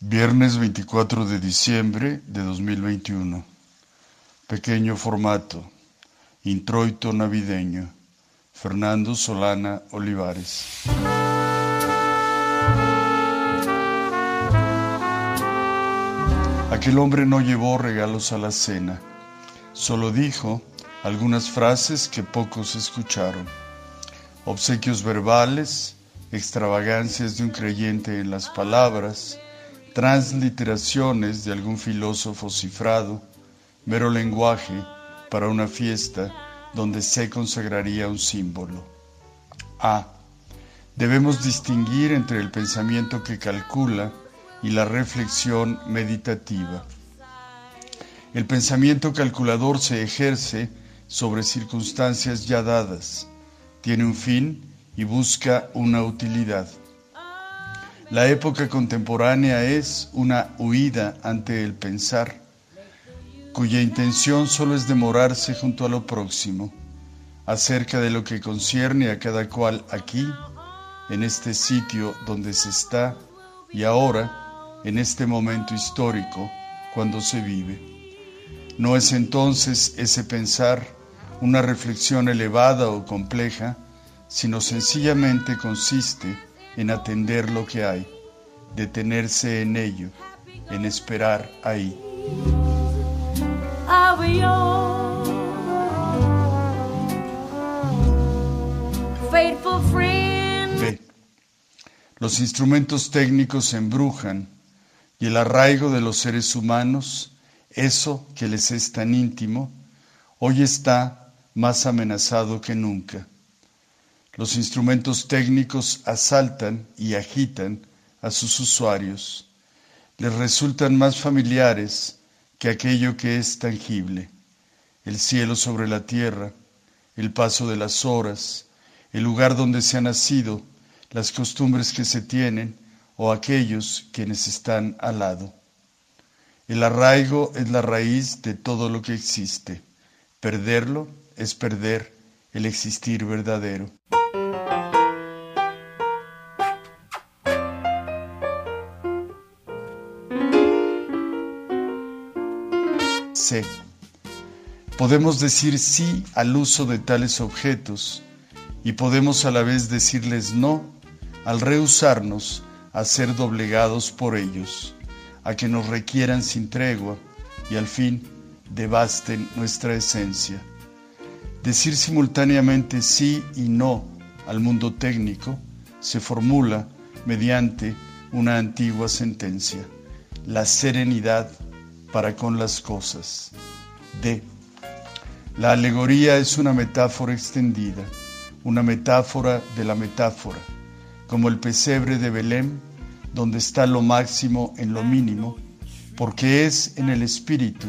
Viernes 24 de diciembre de 2021. Pequeño formato. Introito navideño. Fernando Solana Olivares. Aquel hombre no llevó regalos a la cena, solo dijo algunas frases que pocos escucharon. Obsequios verbales, extravagancias de un creyente en las palabras, transliteraciones de algún filósofo cifrado, mero lenguaje para una fiesta donde se consagraría un símbolo. A. Debemos distinguir entre el pensamiento que calcula y la reflexión meditativa. El pensamiento calculador se ejerce sobre circunstancias ya dadas, tiene un fin y busca una utilidad. La época contemporánea es una huida ante el pensar, cuya intención solo es demorarse junto a lo próximo, acerca de lo que concierne a cada cual aquí, en este sitio donde se está y ahora, en este momento histórico, cuando se vive. No es entonces ese pensar una reflexión elevada o compleja, sino sencillamente consiste en atender lo que hay, detenerse en ello, en esperar ahí. B. Los instrumentos técnicos embrujan y el arraigo de los seres humanos, eso que les es tan íntimo, hoy está más amenazado que nunca. Los instrumentos técnicos asaltan y agitan a sus usuarios. Les resultan más familiares que aquello que es tangible. El cielo sobre la tierra, el paso de las horas, el lugar donde se ha nacido, las costumbres que se tienen o aquellos quienes están al lado. El arraigo es la raíz de todo lo que existe. Perderlo es perder el existir verdadero. C. Podemos decir sí al uso de tales objetos y podemos a la vez decirles no al rehusarnos a ser doblegados por ellos, a que nos requieran sin tregua y al fin devasten nuestra esencia. Decir simultáneamente sí y no al mundo técnico se formula mediante una antigua sentencia, la serenidad para con las cosas. D. La alegoría es una metáfora extendida, una metáfora de la metáfora, como el pesebre de Belén, donde está lo máximo en lo mínimo, porque es en el espíritu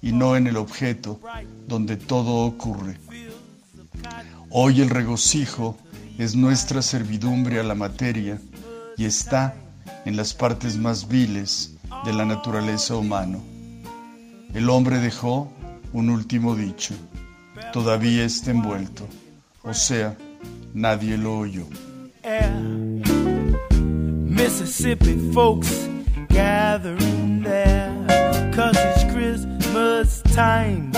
y no en el objeto donde todo ocurre. Hoy el regocijo es nuestra servidumbre a la materia y está en las partes más viles de la naturaleza humana. El hombre dejó un último dicho, todavía está envuelto, o sea, nadie lo oyó. Mississippi folks gathering there, cause it's Christmas time.